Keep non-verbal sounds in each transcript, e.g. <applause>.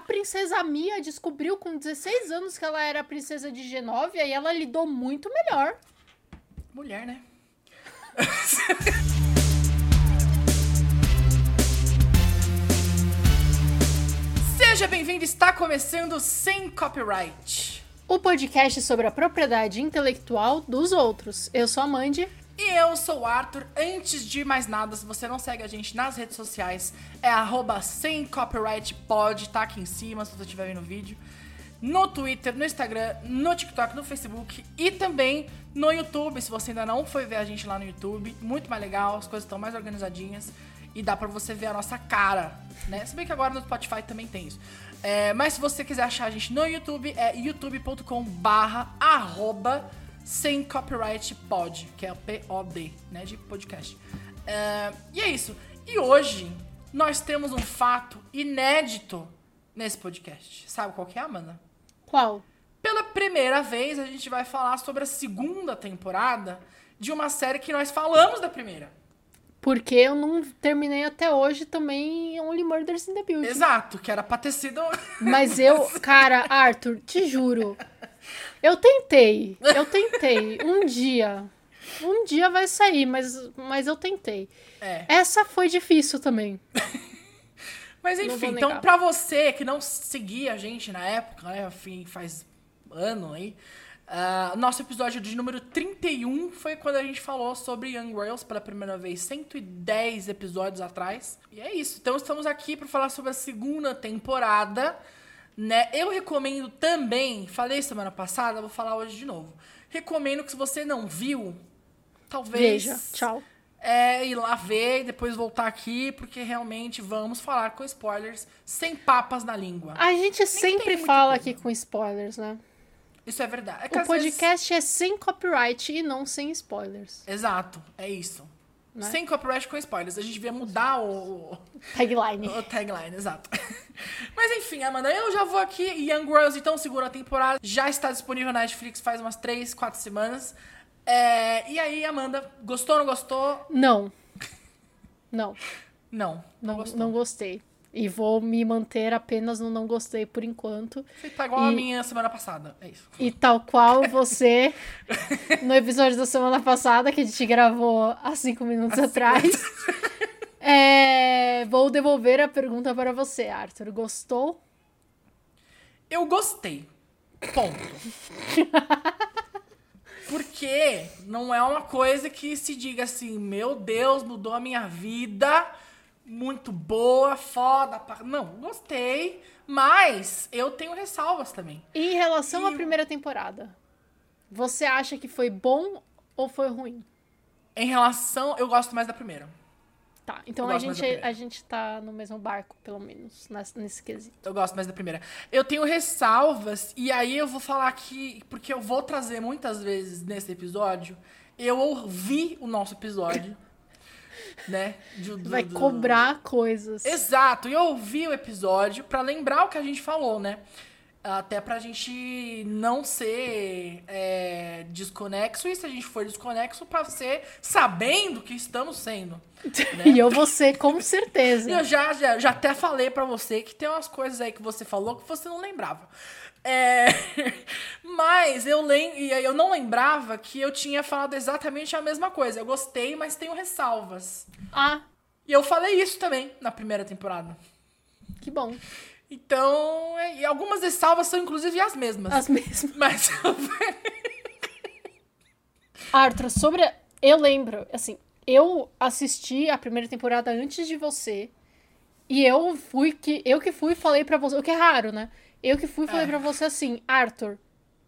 a princesa Mia descobriu com 16 anos que ela era a princesa de Genóvia e ela lidou muito melhor. Mulher, né? <laughs> Seja bem-vindo, está começando Sem Copyright. O podcast sobre a propriedade intelectual dos outros. Eu sou a Mandy. E eu sou o Arthur. Antes de mais nada, se você não segue a gente nas redes sociais, é arroba sem copyright tá aqui em cima, se você estiver vendo o vídeo. No Twitter, no Instagram, no TikTok, no Facebook e também no YouTube, se você ainda não foi ver a gente lá no YouTube. Muito mais legal, as coisas estão mais organizadinhas e dá pra você ver a nossa cara, né? Se bem que agora no Spotify também tem isso. É, mas se você quiser achar a gente no YouTube, é youtube.com barra arroba sem copyright pod, que é o P-O-D, né, de podcast. É, e é isso. E hoje nós temos um fato inédito nesse podcast. Sabe qual que é, Amanda? Qual? Pela primeira vez a gente vai falar sobre a segunda temporada de uma série que nós falamos da primeira. Porque eu não terminei até hoje também Only Murders in the Building. Exato, que era pra ter sido. Mas eu, <laughs> cara, Arthur, te juro. Eu tentei. Eu tentei. Um dia. Um dia vai sair, mas, mas eu tentei. É. Essa foi difícil também. <laughs> Mas enfim, então pra você que não seguia a gente na época, né? Enfim, faz ano aí. ah, nosso episódio de número 31 foi quando a gente falou sobre Young Royals pela primeira vez, 110 episódios atrás. E é isso. Então estamos aqui para falar sobre a segunda temporada. Né? Eu recomendo também, falei semana passada, vou falar hoje de novo. Recomendo que se você não viu, talvez Veja. Tchau. é ir lá ver e depois voltar aqui, porque realmente vamos falar com spoilers sem papas na língua. A gente sempre muita fala aqui com spoilers, né? Isso é verdade. É O às vezes- podcast é sem copyright e não sem spoilers. Exato, é isso. Né? Sem copyright com spoilers. A gente devia mudar o, Tagline. o tagline, exato. <laughs> Mas enfim, Amanda, eu já vou aqui. Young Girls, então, segunda temporada. Já está disponível na Netflix faz umas 3, 4 semanas. É, e aí, Amanda, gostou ou não gostou? Não. <laughs> Não. Não, não Não, gostou. não gostei. E vou me manter apenas no não gostei por enquanto. Você tá igual a E- minha semana passada. É isso. E tal qual você, <laughs> no episódio da semana passada, que a gente gravou há cinco minutos atrás, <laughs> é, vou devolver a pergunta para você, Arthur. Gostou? Eu gostei. Ponto. <laughs> Porque não é uma coisa que se diga assim, meu Deus, mudou a minha vida, muito boa, foda. pa-". Não, gostei, mas eu tenho ressalvas também. Em relação à E- primeira temporada, você acha que foi bom ou foi ruim? Em relação, eu gosto mais da primeira. Tá, então a gente, a gente tá no mesmo barco, pelo menos, nesse, nesse quesito. Eu gosto mais da primeira. Eu tenho ressalvas, e aí eu vou falar aqui, porque eu vou trazer muitas vezes nesse episódio. Eu ouvi o nosso episódio, né? do- <laughs> do- Vai do- cobrar coisas. Exato, e eu ouvi o episódio pra lembrar o que a gente falou, né? Até pra gente não ser é, desconexo, e se a gente for desconexo, pra ser sabendo que estamos sendo. né? <laughs> E eu vou ser, com certeza. Eu já, já, já até falei pra você que tem umas coisas aí que você falou que você não lembrava. É, <laughs> mas eu, lem... e aí eu não lembrava que eu tinha falado exatamente a mesma coisa. Eu gostei, mas tenho ressalvas. Ah, E eu falei isso também na primeira temporada. que bom. Então, é, e algumas ressalvas são inclusive as mesmas. As mesmas. Mas <laughs> Arthur, sobre. a- Eu lembro, assim, eu assisti a primeira temporada antes de você. E eu fui que. Eu que fui e falei pra você. O que é raro, né? Eu que fui e falei É. pra você assim, Arthur,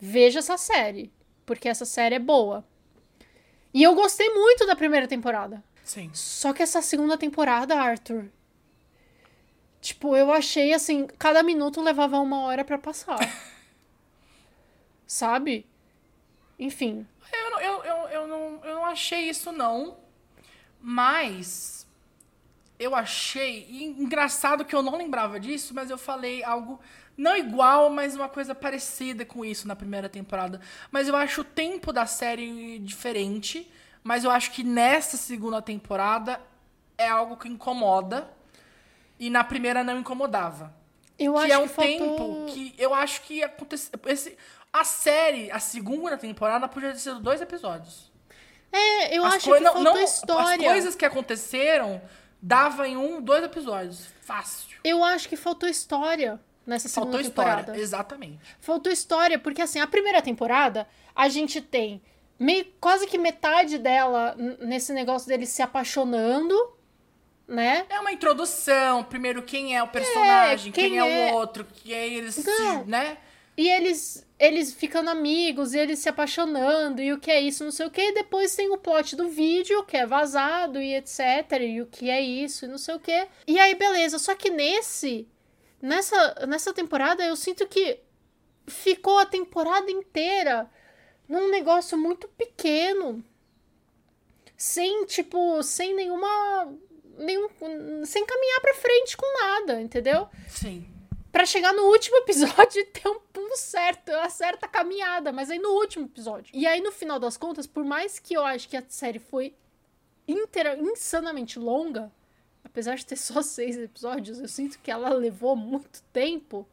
veja essa série. Porque essa série é boa. E eu gostei muito da primeira temporada. sim. Só que essa segunda temporada, Arthur. Tipo, eu achei assim, cada minuto levava uma hora pra passar. <laughs> Sabe? Enfim. Eu, não- eu, eu, eu, não, eu não achei isso, não. Mas eu achei. engraçado que eu não lembrava disso, mas eu falei algo não igual, mas uma coisa parecida com isso na primeira temporada. Mas eu acho o tempo da série diferente. Mas eu acho que nessa segunda temporada é algo que incomoda. E na primeira não incomodava. Eu que acho é um que faltou... tempo que eu acho que aconteceu. Esse, a série, a segunda temporada, podia ter sido dois episódios. É, eu As acho que não- faltou não- história. As coisas que aconteceram dava em um, dois episódios. Fácil. Eu acho que faltou história nessa segunda Faltou temporada. história. Exatamente. Faltou história, porque assim, a primeira temporada, a gente tem meio, quase que metade dela nesse negócio deles se apaixonando, né? É uma introdução. Primeiro, quem é o personagem, quem quem, é, é- o outro, que aí eles se, né? E eles eles ficando amigos, e eles se apaixonando, e o que é isso, não sei o que, e depois tem o plot do vídeo, que é vazado, e etc, e o que é isso, e não sei o que. E aí, beleza, só que nesse, nessa, nessa temporada, eu sinto que ficou a temporada inteira num negócio muito pequeno. Sem, tipo, sem nenhuma. Nenhum, sem caminhar pra frente com nada, entendeu? Sim. Pra chegar no último episódio e ter um pulo certo, uma certa caminhada, mas aí no último episódio. E aí, no final das contas, por mais que eu acho que a série foi insanamente longa, apesar de ter só <laughs> seis episódios, eu sinto que ela levou muito tempo.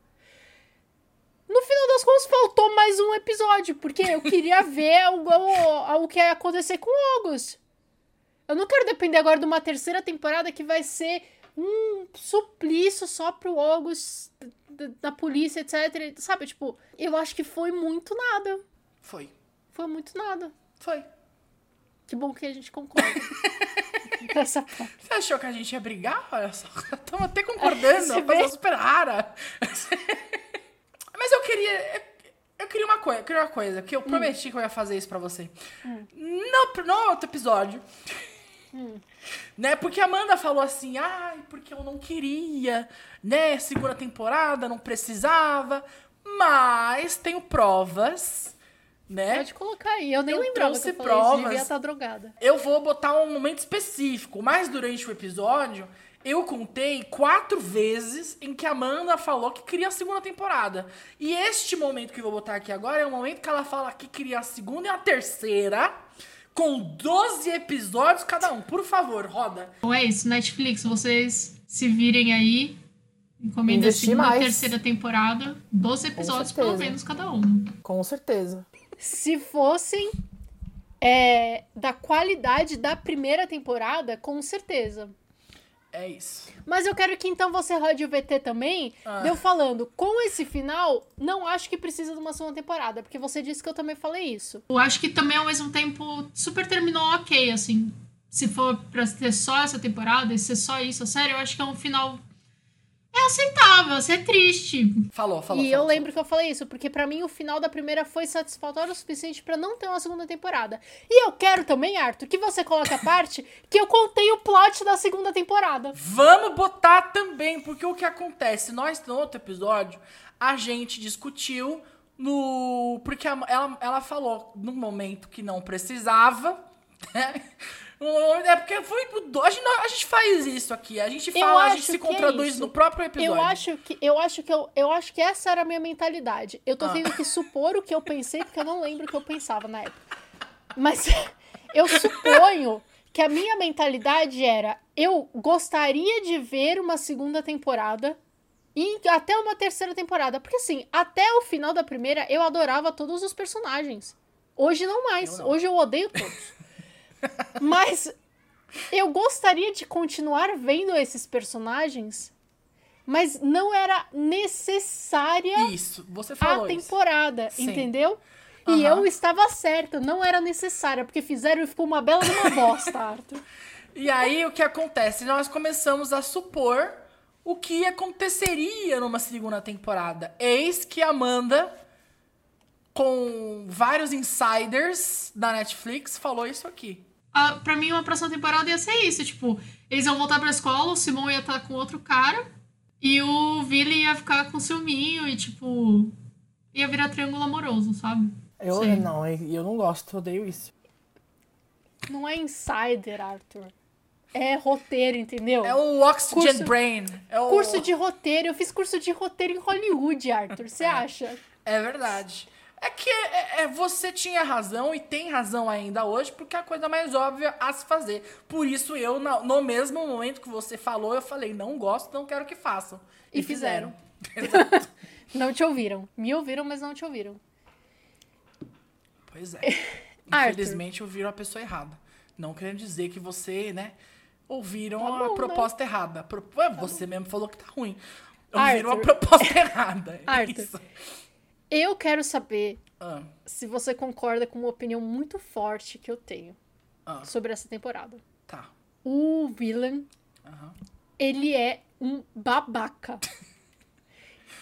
No final das contas, faltou mais um episódio, porque eu queria <laughs> ver o, o, o que ia acontecer com o August. Eu não quero depender agora de uma terceira temporada que vai ser um suplício só pro August da polícia, etc. Sabe, tipo, eu acho que foi muito nada. Foi. Foi muito nada. Foi. Que bom que a gente concorda. <laughs> <laughs> Você achou que a gente ia brigar? Olha só. <laughs> Estamos até concordando. Uma coisa super rara. Mas eu queria. Eu queria uma coisa, eu queria uma coisa, que eu prometi que eu ia fazer isso pra você. No, no outro episódio. Né? Porque a Amanda falou assim, ai, porque eu não queria, né? Segunda temporada, não precisava. Mas tenho provas, né? Pode colocar aí. Eu nem Eu lembrava que trouxe eu falei isso. provas. Devia estar drogada. Eu vou botar um momento específico, mas durante o episódio eu contei quatro vezes em que a Amanda falou que queria a segunda temporada. E este momento que eu vou botar aqui agora é o momento que ela fala que queria a segunda e a terceira, com 12 episódios cada um. Por favor, roda. Então é isso, Netflix, vocês se virem aí. Encomenda a segunda e mais. terceira temporada. 12 episódios, pelo menos, cada um. Com certeza. Se fossem é, da qualidade da primeira temporada, com certeza. É isso. Mas eu quero que então você rode o VT também, Ah. deu falando, com esse final, não acho que precisa de uma segunda temporada, porque você disse que eu também falei isso. Eu acho que também, ao mesmo tempo, super terminou ok, assim. Se for pra ter só essa temporada e ser só isso, a série, eu acho que é um final. É aceitável, assim, é triste. Falou, falou. e falou, eu lembro que eu falei isso, porque pra mim o final da primeira foi satisfatório o suficiente pra não ter uma segunda temporada. E eu quero também, Arthur, que você coloque a <laughs> parte que eu contei o plot da segunda temporada. Vamos botar também, porque o que acontece? Nós, no outro episódio, a gente discutiu no. Porque a- ela, ela falou num momento que não precisava, <laughs> É porque foi. A gente, a gente faz isso aqui. A gente fala, a gente se que é no próprio episódio. Eu acho que eu acho que eu, eu acho que essa era a minha mentalidade. Eu tô Ah. tendo que supor o que eu pensei porque eu não lembro o que eu pensava na época. Mas <laughs> eu suponho que a minha mentalidade era eu gostaria de ver uma segunda temporada e até uma terceira temporada, porque assim, até o final da primeira eu adorava todos os personagens. Hoje não mais. Eu não. Hoje eu odeio todos. Mas eu gostaria de continuar vendo esses personagens, mas não era necessária Isso, você a falou isso. temporada, Sim. entendeu? E Aham. eu estava certa, não era necessária, porque fizeram e ficou uma bela de uma bosta, Arthur. E aí o que acontece? Nós começamos a supor o que aconteceria numa segunda temporada. Eis que a Amanda, com vários insiders da Netflix, falou isso aqui. Ah, pra mim, uma próxima temporada ia ser isso. Tipo, eles iam voltar pra escola, o Simon ia estar com outro cara, e o Billy ia ficar com ciúminho e, tipo, ia virar triângulo amoroso, sabe? Eu Sim. não, eu não gosto, odeio isso. Não é insider, Arthur. É roteiro, entendeu? É o Oxygen Curso- Brain. É o... Curso de roteiro. Eu fiz curso de roteiro em Hollywood, Arthur. Você acha? É verdade. É que é, é, você tinha razão e tem razão ainda hoje, porque é a coisa mais óbvia a se fazer. Por isso eu, na- no mesmo momento que você falou, eu falei, não gosto, não quero que façam. E fizeram. <laughs> <laughs> Não te ouviram. Me ouviram, mas não te ouviram. Pois é. <laughs> Infelizmente ouviram a pessoa errada. Não querendo dizer que você, né, ouviram Tá a bom, né? proposta errada. Pro- Ué, você mesmo falou que tá ruim. Ouviram Arthur. a proposta errada. É Arthur. Isso. Eu quero saber Ah, se você concorda com uma opinião muito forte que eu tenho ah, sobre essa temporada. tá. O Villain, ele é um babaca. <laughs>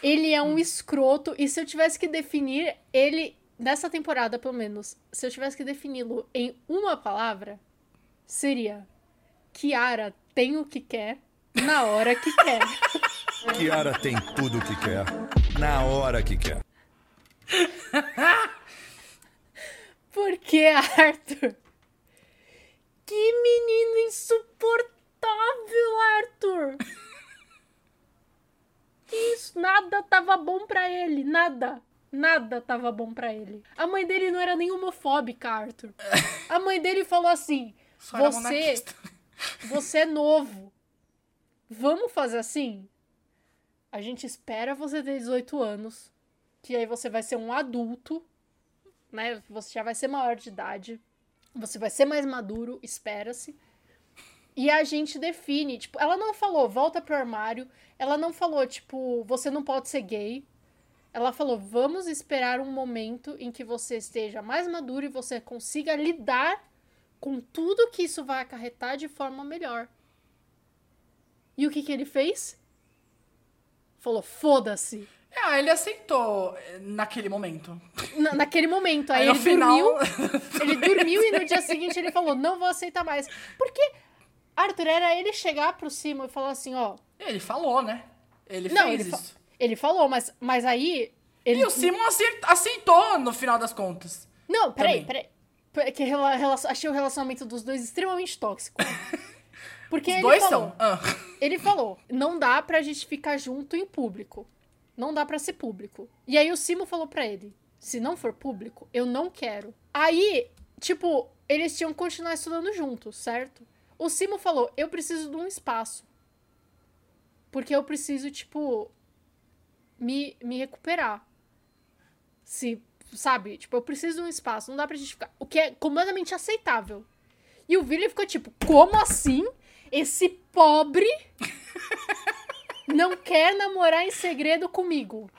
Ele é um escroto. E se eu tivesse que definir ele, nessa temporada pelo menos, se eu tivesse que defini-lo em uma palavra, seria: Kiara tem o que quer na hora que quer. <laughs> Kiara tem tudo o que quer, na hora que quer. <laughs> Porque, Arthur? Que menino insuportável, Arthur! Isso, nada tava bom pra ele, nada. Nada tava bom pra ele. A mãe dele não era nem homofóbica, Arthur. <laughs> A mãe dele falou assim: Só Você, <laughs> você é novo. Vamos fazer assim? A gente espera você ter 18 anos, que aí você vai ser um adulto, né? Você já vai ser maior de idade, você vai ser mais maduro, espera-se. E a gente define, tipo, ela não falou, volta pro armário, ela não falou, tipo, você não pode ser gay. Ela falou, vamos esperar um momento em que você esteja mais maduro e você consiga lidar com tudo que isso vai acarretar de forma melhor. E o que que ele fez? Falou, foda-se. Ah, ele aceitou eh, naquele momento. Na- naquele momento. Aí, Aí, ele final- dormiu. <laughs> Ele dormiu e no dia seguinte ele falou: não vou aceitar mais. Porque, Arthur, era ele chegar pro Simon e falar assim: ó. Ele falou, né? Ele Não, fez ele, fa- isso. ele falou, mas, mas aí. Ele... E o Simon aceitou no final das contas. Não, peraí, Também. peraí. Peraí, Que rela- rela- achei o relacionamento dos dois extremamente tóxico. <laughs> Porque Os ele dois falou, são. Ah. Ele falou: não dá pra gente ficar junto em público. Não dá pra ser público. E aí o Simo falou pra ele: se não for público, eu não quero. Aí, tipo, eles tinham que continuar estudando juntos, certo? O Simo falou: eu preciso de um espaço. Porque eu preciso, tipo, me, me recuperar. Se, sabe? Tipo, eu preciso de um espaço. Não dá pra gente ficar. O que é completamente aceitável. E o William ficou tipo, como assim? Esse pobre não quer namorar em segredo comigo.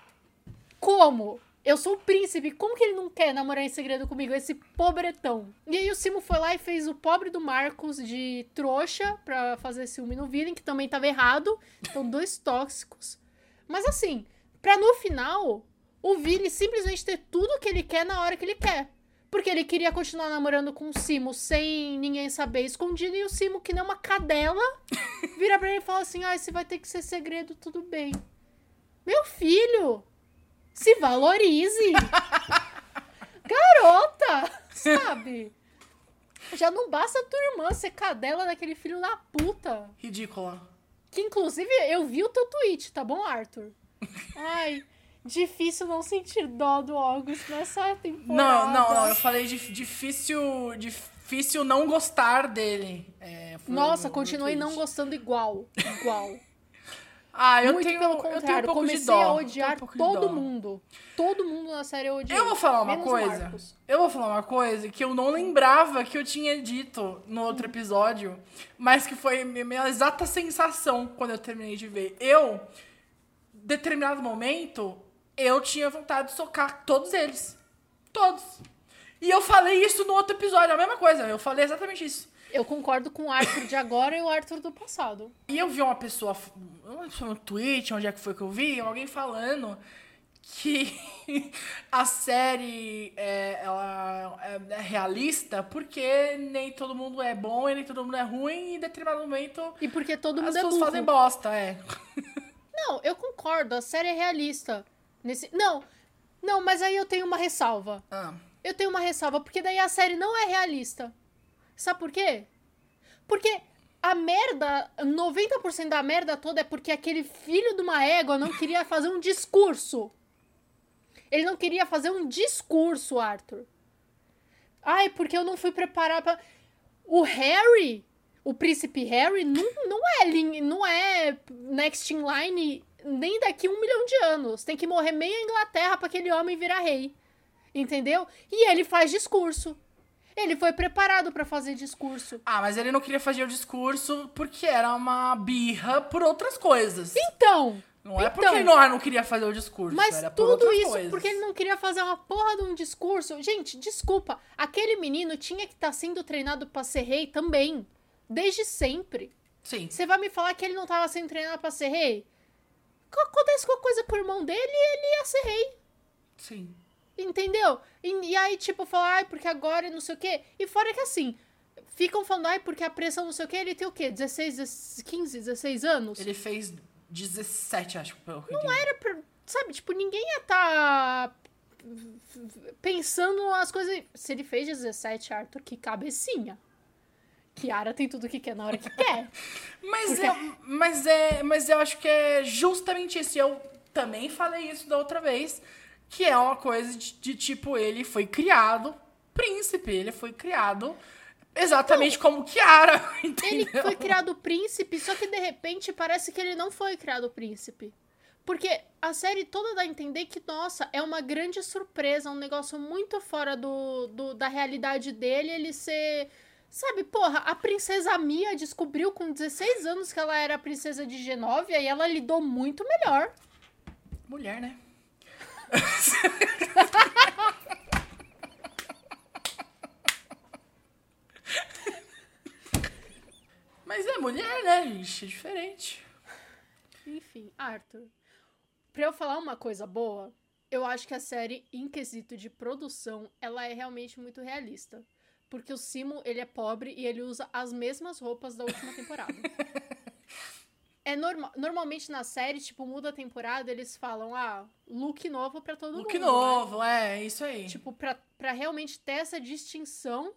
Como? Eu sou o príncipe, como que ele não quer namorar em segredo comigo? Esse pobretão. E aí o Simo foi lá e fez o pobre do Marcos de trouxa pra fazer ciúme no Villain, que também tava errado. Então, dois tóxicos. Mas assim, pra no final, o Vini simplesmente ter tudo que ele quer na hora que ele quer. Porque ele queria continuar namorando com o Simo sem ninguém saber, escondido, e o Simo, que nem uma cadela, <laughs> vira pra ele e fala assim: ah, se vai ter que ser segredo, tudo bem. Meu filho, se valorize. <laughs> Garota, sabe? Já não basta a tua irmã ser cadela daquele filho da puta. Ridícula. Que inclusive eu vi o teu tweet, tá bom, Arthur? <laughs> Ai, difícil não sentir dó do August nessa temporada. Não, não, não. Eu falei de difícil. Difícil não gostar dele. É, Nossa, no- no continuei não gostando igual. Igual. <laughs> Ah, eu Muito tenho, pelo eu tenho um contrário, pouco comecei de dó. a eu odiar um todo mundo. Todo mundo na série eu odiei. Eu vou falar uma coisa. Marcos. Eu vou falar uma coisa que eu não lembrava que eu tinha dito no outro episódio, mas que foi a minha exata sensação quando eu terminei de ver. Eu, determinado momento, eu tinha vontade de socar todos eles. Todos. E eu falei isso no outro episódio, a mesma coisa. Eu falei exatamente isso. Eu concordo com o Arthur de agora e o Arthur do passado. E eu vi uma pessoa, não sei no Twitch, onde é que foi que eu vi, alguém falando que <laughs> a série é, ela é, é realista porque nem todo mundo é bom e nem todo mundo é ruim e em determinado momento E porque todo as mundo é pessoas fazem bosta, é. <laughs> Não, eu concordo, a série é realista. Nesse... Não, não, mas aí eu tenho uma ressalva. Ah, Eu tenho uma ressalva, porque daí a série não é realista. Sabe por quê? Porque a merda, 90% da merda toda é porque aquele filho de uma égua não queria fazer um discurso. Ele não queria fazer um discurso, Arthur. Ai, porque eu não fui preparar pra. O Harry, o príncipe Harry, não, não é não é next in line nem daqui um milhão de anos. Tem que morrer meia Inglaterra pra aquele homem virar rei. Entendeu? E ele faz discurso. Ele foi preparado pra fazer discurso. Ah, mas ele não queria fazer o discurso porque era uma birra por outras coisas. Então, Não é então. porque ele não, não queria fazer o discurso, mas por tudo outras isso coisas. porque ele não queria fazer uma porra de um discurso. Gente, desculpa. Aquele menino tinha que estar sendo treinado pra ser rei também. Desde sempre. Sim. Você vai me falar que ele não tava sendo treinado pra ser rei? Co- Acontece qualquer coisa o irmão dele e ele ia ser rei. Sim. Entendeu? E, e aí, tipo, falar, ai, porque agora e não sei o quê. E fora que assim, ficam falando, ai, porque a pressão não sei o quê, ele tem o quê? 16, 16, 15, 16 anos? Ele fez 17, acho. Pelo Não entendi. era pra, sabe, tipo, ninguém ia tá pensando as coisas. Se ele fez 17, Arthur, que cabecinha. Kiara tem tudo que quer na hora que quer. <laughs> Mas, Porque- eu, mas, é, mas eu acho que é justamente isso. Eu também falei isso da outra vez. Que é uma coisa de, de tipo, ele foi criado príncipe. Ele foi criado exatamente como Kiara. <laughs> Ele Entendeu? foi criado príncipe, só que de repente parece que ele não foi criado príncipe. Porque a série toda dá a entender que, nossa, é uma grande surpresa, um negócio muito fora do, do- da realidade dele, ele ser. Sabe, porra, a princesa Mia descobriu com 16 anos que ela era a princesa de Genóvia e ela lidou muito melhor. Mulher, né? Mas é mulher, né, gente? É diferente. Enfim, Arthur. Pra eu falar uma coisa boa, eu acho que a série, em quesito de produção, ela é realmente muito realista. Porque o Simo, ele é pobre e ele usa as mesmas roupas da última temporada. <laughs> é normal. Normalmente na série, tipo, muda a temporada, eles falam, ah, look novo pra todo Look mundo. né? novo, é, isso aí. Tipo, pra, pra realmente ter essa distinção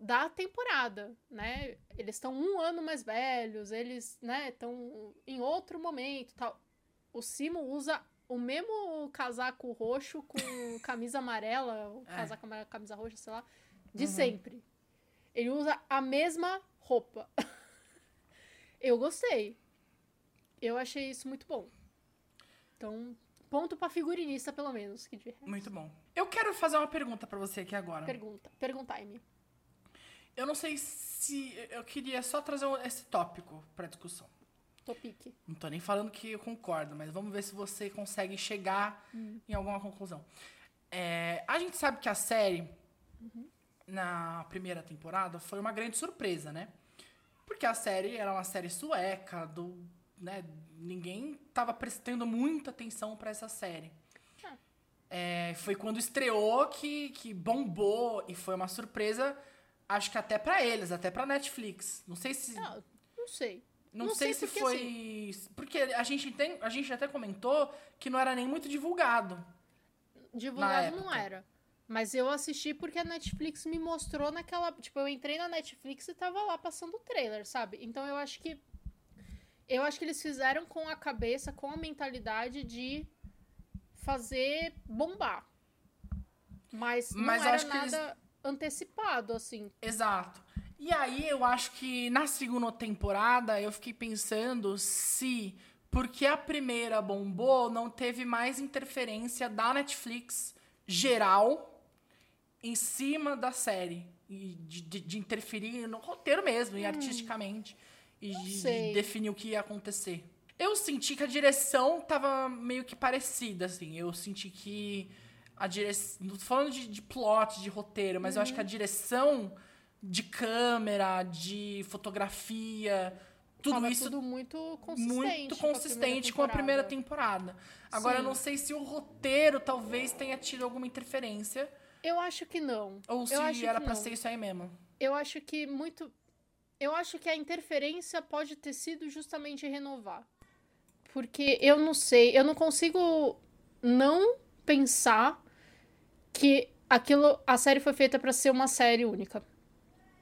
da temporada, né? Eles estão um ano mais velhos, eles, né, estão em outro momento tal. O Simo usa o mesmo casaco roxo com camisa amarela, É. casaco amarelo, camisa roxa, sei lá, de sempre. Ele usa a mesma roupa. <laughs> Eu gostei. Eu achei isso muito bom. Então, ponto pra figurinista, pelo menos. Que de resto- Muito bom. Eu quero fazer uma pergunta pra você aqui agora. Pergunta. Perguntai-me. Eu não sei se. Eu queria só trazer esse tópico pra discussão. Topique. Não tô nem falando que eu concordo, mas vamos ver se você consegue chegar em alguma conclusão. É, a gente sabe que a série, na primeira temporada, foi uma grande surpresa, né? Porque a série era uma série sueca, do, né, ninguém tava prestando muita atenção pra essa série. É, foi quando estreou que, que bombou e foi uma surpresa, acho que até pra eles, até pra Netflix. Não sei se. Ah, não sei. Não, Não sei, sei se porque, foi. Porque a gente, tem, a gente até comentou que não era nem muito divulgado. Divulgado não era. Mas eu assisti porque a Netflix me mostrou naquela. Tipo, eu entrei na Netflix e tava lá passando o trailer, sabe? Então eu acho que. Eu acho que eles fizeram com a cabeça, com a mentalidade de fazer bombar. Mas não Mas era que eles- nada antecipado, assim. Exato. E aí eu acho que na segunda temporada eu fiquei pensando se. Porque a primeira bombou, não teve mais interferência da Netflix geral em cima da série. E de, de- de interferir no roteiro mesmo, e artisticamente. E de, de Hum. definir o que ia acontecer. Eu senti que a direção tava meio que parecida, assim. Eu senti que a direção. Não tô falando de, de plot, de roteiro, mas eu acho que a Uhum. direção de câmera, de fotografia, tudo Tava isso tudo muito consistente. muito com a consistente primeira com a primeira temporada. temporada. Agora, eu Sim. não sei se o roteiro talvez tenha tido alguma interferência. Eu acho que não. Ou se eu acho era não. ser isso aí mesmo. Eu acho que muito. Eu acho que a interferência pode ter sido justamente renovar. Porque eu não sei, eu não consigo não pensar que aquilo. A série foi feita pra ser uma série única.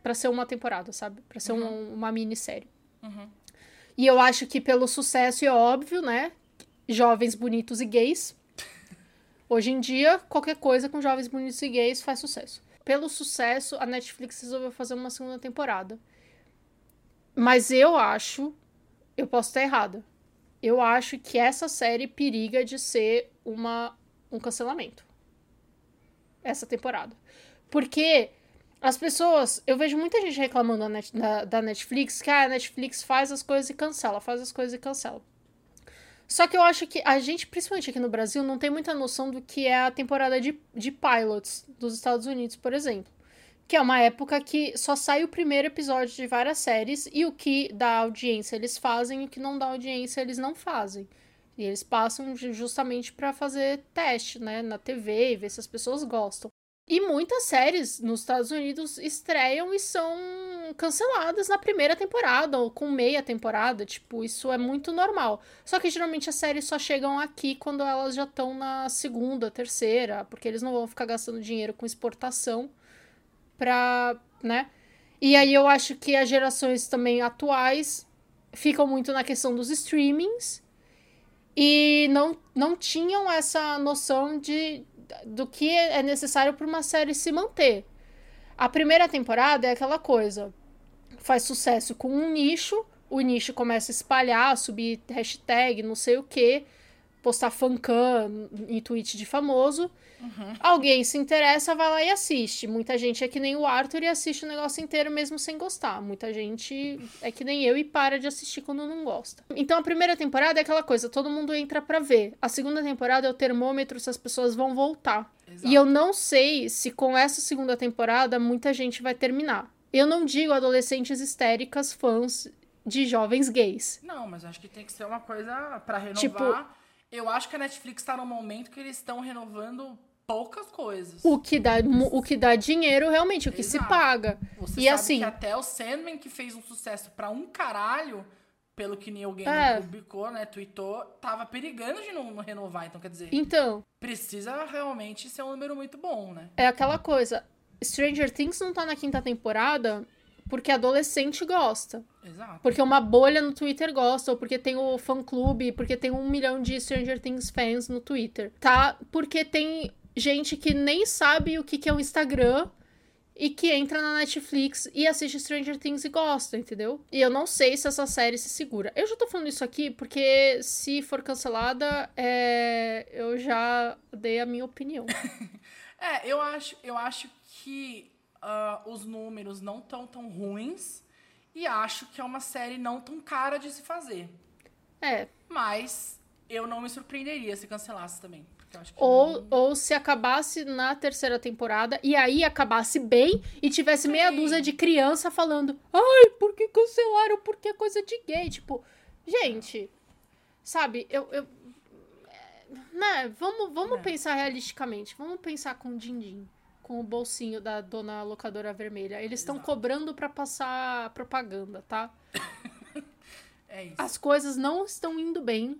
Pra ser uma temporada, sabe? Pra ser um- uma minissérie. E eu acho que pelo sucesso, é óbvio, né? Jovens bonitos e gays. Hoje em dia, qualquer coisa com jovens bonitos e gays faz sucesso. Pelo sucesso, a Netflix resolveu fazer uma segunda temporada. Mas eu acho, eu posso estar errada. eu acho que essa série periga de ser uma, um cancelamento. Essa temporada. Porque as pessoas. Eu vejo muita gente reclamando da, Net- da- da Netflix que ah, a Netflix faz as coisas e cancela, faz as coisas e cancela. Só que eu acho que a gente, principalmente aqui no Brasil, não tem muita noção do que é a temporada de, de pilots dos Estados Unidos, por exemplo. Que é uma época que só sai o primeiro episódio de várias séries e o que dá audiência eles fazem e o que não dá audiência eles não fazem. E eles passam ju- justamente pra fazer teste, né, na TV e ver se as pessoas gostam. E muitas séries nos Estados Unidos estreiam e são canceladas na primeira temporada ou com meia temporada. Tipo, isso é muito normal. Só que geralmente as séries só chegam aqui quando elas já estão na segunda, terceira, porque eles não vão ficar gastando dinheiro com exportação pra, né? E aí eu acho que as gerações também atuais ficam muito na questão dos streamings e não, não tinham essa noção de do que é necessário para uma série se manter. A primeira temporada é aquela coisa, faz sucesso com um nicho, o nicho começa a espalhar, subir hashtag, não sei o que, postar fancam em tweet de famoso. Alguém se interessa, vai lá e assiste. Muita gente é que nem o Arthur e assiste o negócio inteiro mesmo sem gostar. Muita gente é que nem eu e para de assistir quando não gosta. Então a primeira temporada é aquela coisa, todo mundo entra pra ver. A segunda temporada é o termômetro se as pessoas vão voltar. Exato. E eu não sei se com essa segunda temporada muita gente vai terminar. Eu não digo adolescentes histéricas fãs de jovens gays. Não, mas acho que tem que ser uma coisa pra renovar. Tipo- Eu acho que a Netflix tá num momento que eles estão renovando poucas coisas. O que dá, o que dá dinheiro realmente, o que se Exato. paga. Você e assim, até o Sandman, que fez um sucesso pra um caralho, pelo que Neil Gaiman É. publicou, né, tweetou, tava perigando de não, não renovar. Então, quer dizer, então, precisa realmente ser um número muito bom, né? é aquela coisa. Stranger Things não tá na quinta temporada porque adolescente gosta. Exato. Porque uma bolha no Twitter gosta, ou porque tem o fã-clube, porque tem um milhão de Stranger Things fans no Twitter. Tá? Porque tem gente que nem sabe o que, que é o Instagram e que entra na Netflix e assiste Stranger Things e gosta, entendeu? E eu não sei se essa série se segura. Eu já tô falando isso aqui porque se for cancelada, é... eu já dei a minha opinião. <laughs> É, eu acho, eu acho que ah, os números não tão tão ruins e acho que é uma série não tão cara de se fazer. É, Mas eu não me surpreenderia se cancelasse também. Ou, não- ou se acabasse na terceira temporada e aí acabasse bem e tivesse meia Sim. dúzia de criança falando ai, por que cancelaram? Porque é coisa de gay. Tipo, gente, sabe, eu. eu é, né, vamos, vamos É. pensar realisticamente. Vamos pensar com o Dindim, com o bolsinho da dona locadora vermelha. Eles estão cobrando pra passar propaganda, tá? <laughs> É isso. As coisas não estão indo bem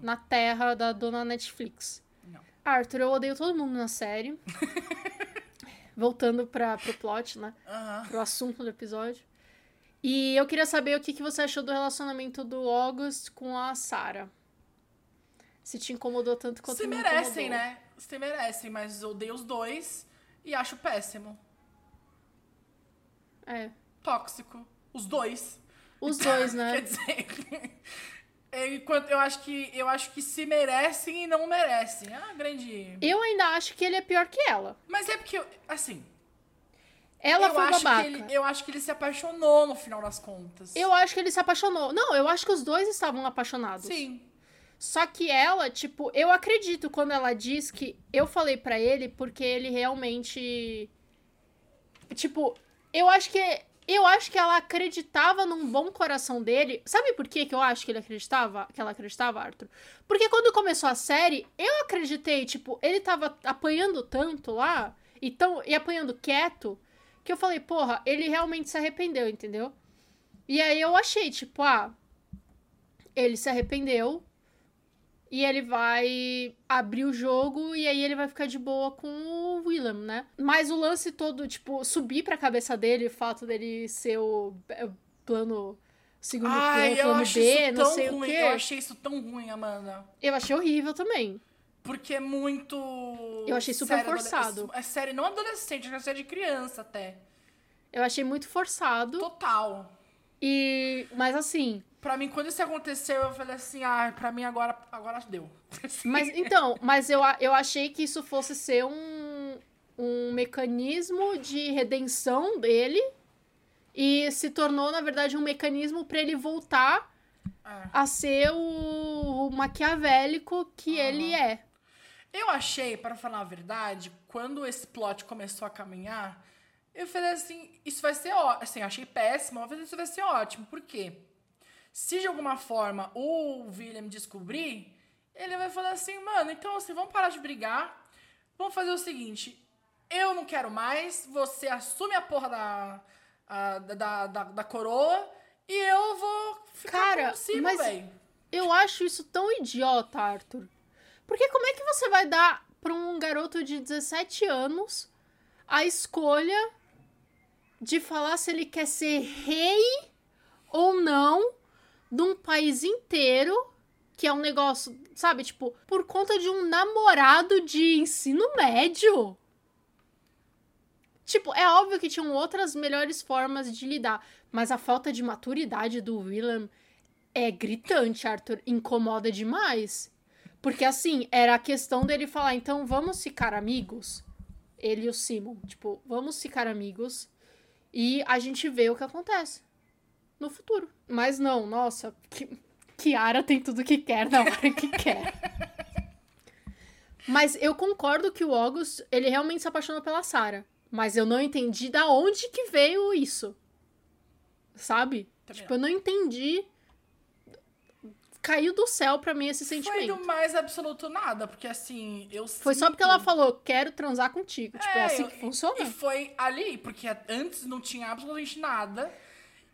na terra da dona Netflix. Não. Arthur, eu odeio todo mundo na série. <laughs> Voltando pra, pro plot, né? Aham. Pro assunto do episódio. E eu queria saber o que, que você achou do relacionamento do August com a Sarah. Se te incomodou tanto quanto Se me merecem, incomodou. né? Se merecem, mas eu odeio os dois e acho péssimo. É. Tóxico. Os dois. Os dois, né? <laughs> Quer dizer. Enquanto eu acho que eu acho que se merecem e não merecem. Ah, grande. Eu ainda acho que ele é pior que ela. Mas é porque, assim. Ela eu foi acho babaca. ele, eu acho que ele se apaixonou no final das contas. Eu acho que ele se apaixonou. Não, eu acho que os dois estavam apaixonados. Sim. Só que ela, tipo, eu acredito quando ela diz que eu falei pra ele porque ele realmente tipo, eu acho que eu acho que ela acreditava num bom coração dele. Sabe por que que eu acho que ele acreditava? Que ela acreditava, Arthur? Porque quando começou a série, eu acreditei, tipo, ele tava apanhando tanto lá e tão e apanhando quieto que eu falei, porra, ele realmente se arrependeu, entendeu? E aí eu achei, tipo, ah, ele se arrependeu e ele vai abrir o jogo e aí ele vai ficar de boa com o William, né? Mas o lance todo, tipo, subir pra cabeça dele, o fato dele ser o é, plano segundo Ai, plano, plano B, não sei ruim. o quê. Eu achei isso tão ruim, Amanda. Eu achei horrível também. Porque é muito. Eu achei super série forçado. É série não adolescente, é série de criança até. Eu achei muito forçado. Total. E. Mas assim, pra mim, quando isso aconteceu, eu falei assim, ah, pra mim agora, agora deu. <laughs> Mas então, mas eu, eu achei que isso fosse ser um, um mecanismo de redenção dele e se tornou, na verdade, um mecanismo pra ele voltar É. a ser o, o maquiavélico que ele é. Eu achei, para falar a verdade, quando esse plot começou a caminhar, eu falei assim, isso vai ser ótimo. Assim, achei péssimo, mas isso vai ser ótimo. Por quê? Se de alguma forma o William descobrir, ele vai falar assim, mano, então assim, vamos parar de brigar. Vamos fazer o seguinte, eu não quero mais, você assume a porra da, a- da, da, da coroa e eu vou ficar Cara, cima, mas- velho. Eu acho isso tão idiota, Arthur. Porque como é que você vai dar pra um garoto de 17 anos a escolha de falar se ele quer ser rei ou não de um país inteiro, que é um negócio, sabe, tipo, por conta de um namorado de ensino médio? Tipo, é óbvio que tinham outras melhores formas de lidar, mas a falta de maturidade do William é gritante, Arthur. Incomoda demais. Porque assim, era a questão dele falar, então vamos ficar amigos. Ele e o Simon. Tipo, vamos ficar amigos. E a gente vê o que acontece no futuro. Mas não, nossa, que, Kiara tem tudo que quer na hora que quer. <laughs> Mas eu concordo que o August, ele realmente se apaixonou pela Sarah. Mas eu não entendi da onde que veio isso. Sabe? Também tipo, eu não entendi. Caiu do céu pra mim esse Foi sentimento. do mais absoluto nada, porque assim, eu Foi só porque ela falou, quero transar contigo. Tipo, é, É, assim eu- que funciona. E foi ali, porque antes não tinha absolutamente nada.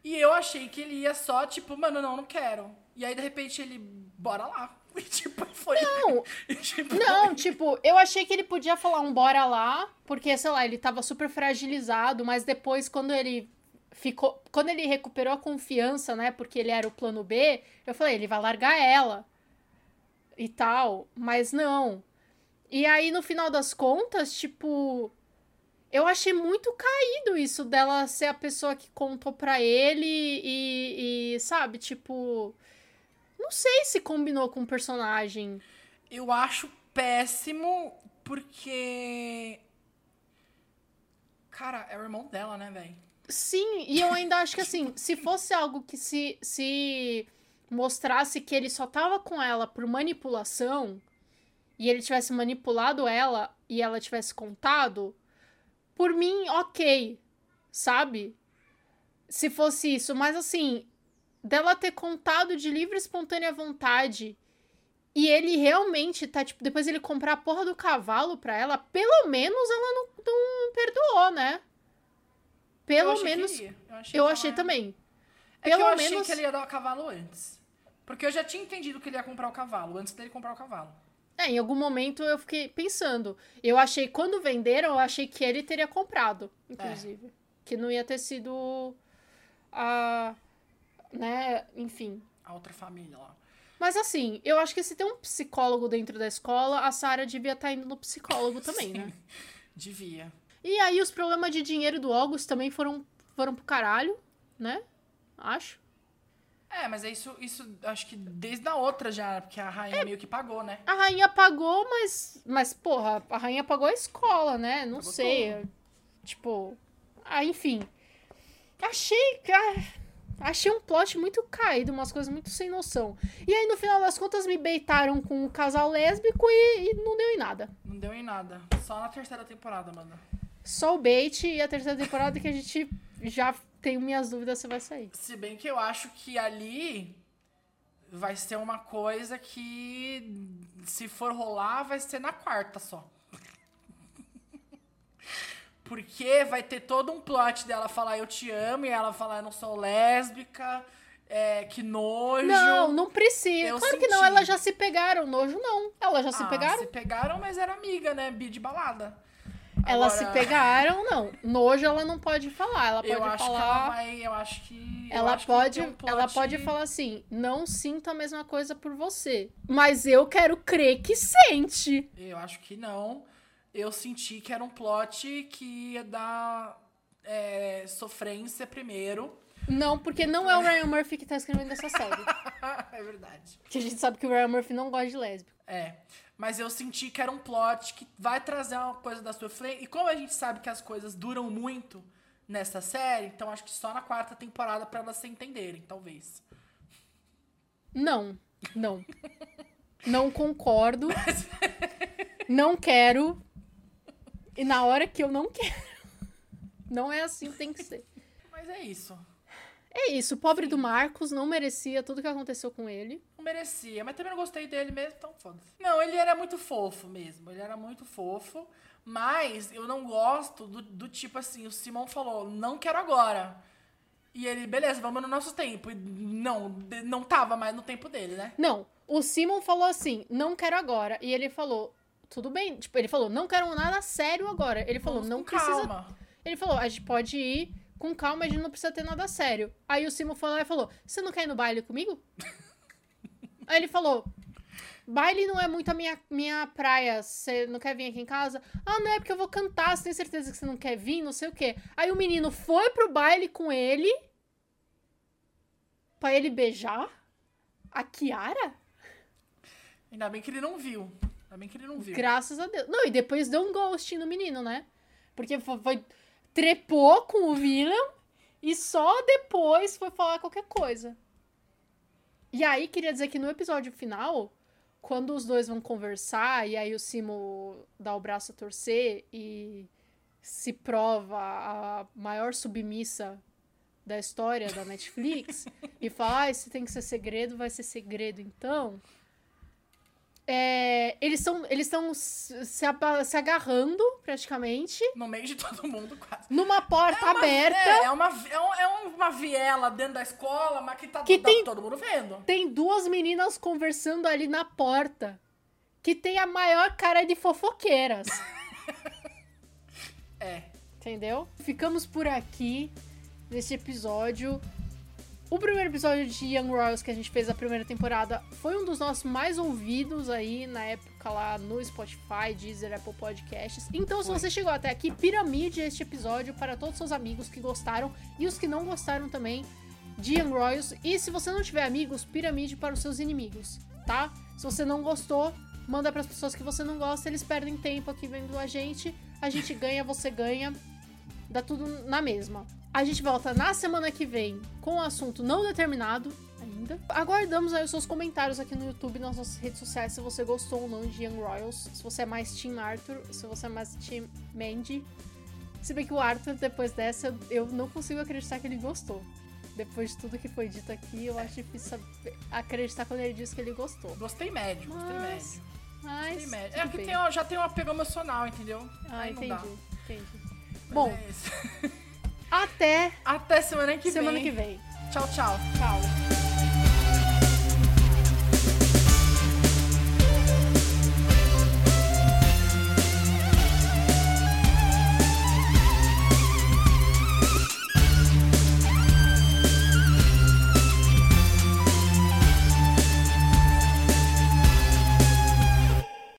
E eu achei que ele ia só, tipo, mano, não, não quero. E aí, de repente, ele, bora lá. <laughs> E, tipo, foi. Não, <laughs> E, tipo, Não, tipo, eu achei que ele podia falar um bora lá, porque, sei lá, ele tava super fragilizado, mas depois, quando ele ficou. Quando ele recuperou a confiança, né? Porque ele era o plano B, eu falei, ele vai largar ela. E tal. Mas não. E aí, no final das contas, tipo. Eu achei muito caído isso dela ser a pessoa que contou pra ele e, e sabe, tipo. Não sei se combinou com o personagem. Eu acho péssimo, porque. Cara, é o irmão dela, né, velho? Sim, e eu ainda acho que assim, se fosse algo que se, se mostrasse que ele só tava com ela por manipulação e ele tivesse manipulado ela e ela tivesse contado, por mim, ok, sabe? Se fosse isso, mas assim, dela ter contado de livre e espontânea vontade e ele realmente tá, tipo, depois ele comprar a porra do cavalo pra ela, pelo menos ela não, não perdoou, né? Eu Pelo achei que menos. ia. Eu achei, Eu que achei ela- também. É Pelo que eu achei menos- que ele ia dar o cavalo antes. Porque eu já tinha entendido que ele ia comprar o cavalo, antes dele comprar o cavalo. É, em algum momento eu fiquei pensando. Eu achei, quando venderam, eu achei que ele teria comprado, inclusive. Que não ia ter sido a. Né, enfim. A outra família lá. Mas assim, eu acho que se tem um psicólogo dentro da escola, a Sarah devia estar indo no psicólogo também, né? <laughs> Devia. E aí os problemas de dinheiro do August também foram, foram pro caralho, né? Acho. É, mas é isso, isso acho que desde a outra já, porque a rainha É. meio que pagou, né? A rainha pagou, mas. Mas, porra, a rainha pagou a escola, né? Não Pagou sei. Tipo. Ah, enfim. Achei. ah, achei um plot muito caído, umas coisas muito sem noção. E aí, no final das contas, me beitaram com um casal lésbico e, e não deu em nada. Não deu em nada. Só na terceira temporada, mano. Só o bait e a terceira temporada que a gente já tem minhas dúvidas se vai sair. Se bem que eu acho que ali vai ser uma coisa que, se for rolar, vai ser na quarta só. <laughs> Porque vai ter todo um plot dela falar eu te amo e ela falar eu não sou lésbica, é, que nojo. Não, não precisa. Eu claro que não, senti. elas já se pegaram. Nojo não. Elas já se Ah, pegaram? Se pegaram, mas era amiga, né? Bi de balada. Elas Agora, se pegaram, não. Nojo ela não pode falar. Ela pode Eu acho falar. que ela vai. Eu acho que. Ela acho que pode, tem um ela plot- pode falar assim: não sinto a mesma coisa por você. Mas eu quero crer que sente. Eu acho que não. Eu senti que era um plot que ia dar é, sofrência primeiro. Não, porque não é o Ryan Murphy que tá escrevendo essa série. <laughs> é verdade. Que a gente sabe que o Ryan Murphy não gosta de lésbico. É. Mas eu senti que era um plot que vai trazer uma coisa da sua flame. E como a gente sabe que as coisas duram muito nessa série, então acho que só na quarta temporada pra elas se entenderem, talvez. Não, não. <laughs> Não concordo. <laughs> Não quero. E na hora que eu não quero. Não é assim que tem que ser. Mas é isso. É isso, o pobre do Marcos não merecia tudo que aconteceu com ele. Não merecia, mas também não gostei dele mesmo, então foda-se. Não, ele era muito fofo mesmo. Ele era muito fofo. Mas eu não gosto do, do tipo assim, o Simão falou, não quero agora. E ele, beleza, vamos no nosso tempo. E não, não tava mais no tempo dele, né? Não, o Simon falou assim, não quero agora. E ele falou, tudo bem. Tipo, ele falou, não quero nada sério agora. Ele falou, não precisa. calma. Ele falou, a gente pode ir com calma, a gente não precisa ter nada sério. Aí o Simon foi lá e falou, você não quer ir no baile comigo? <laughs> Aí ele falou, baile não é muito a minha, minha praia, você não quer vir aqui em casa? Ah, não, é porque eu vou cantar, você tem certeza que você não quer vir, não sei o quê. Aí o menino foi pro baile com ele, pra ele beijar a Kiara? Ainda bem que ele não viu. Ainda bem que ele não viu. Graças a Deus. Não, e depois deu um ghosting no menino, né? Porque foi- trepou com o William e só depois foi falar qualquer coisa. E aí, queria dizer que no episódio final, quando os dois vão conversar e aí o Simo dá o braço a torcer e se prova a maior submissa da história da Netflix <laughs> e fala, ah, se tem que ser segredo, vai ser segredo então. É, eles estão eles estão se, se agarrando, praticamente, No meio de todo mundo, quase. numa porta É uma- aberta. É, é uma, é, um- é uma viela dentro da escola, mas que tá, Que tá tem- todo mundo vendo. Tem duas meninas conversando ali na porta. Que tem a maior cara de fofoqueiras. <laughs> É. Entendeu? Ficamos por aqui neste episódio. O primeiro episódio de Young Royals que a gente fez a primeira temporada foi um dos nossos mais ouvidos aí na época lá no Spotify, Deezer, Apple Podcasts. Então, se você chegou até aqui, piramide este episódio para todos os seus amigos que gostaram e os que não gostaram também de Young Royals. E se você não tiver amigos, piramide para os seus inimigos, tá? Se você não gostou, manda para as pessoas que você não gosta, eles perdem tempo aqui vendo a gente. A gente ganha, você ganha dá tudo na mesma. A gente volta na semana que vem com um assunto não determinado ainda. Aguardamos aí os seus comentários aqui no YouTube, nas nossas redes sociais, se você gostou ou não de Young Royals, se você é mais Team Arthur, se você é mais Team Mandy. Se bem que o Arthur, depois dessa, eu não consigo acreditar que ele gostou. Depois de tudo que foi dito aqui, eu acho difícil acreditar quando ele disse que ele gostou. Gostei médio, gostei Mas- médio. Mas. Gostei médio. É que tem, já tem um apego emocional, entendeu? Ah, Aí não entendi. dá. Entendi. Mas Bom, é. <laughs> até Até semana que semana vem. que vem. Tchau, tchau. Tchau.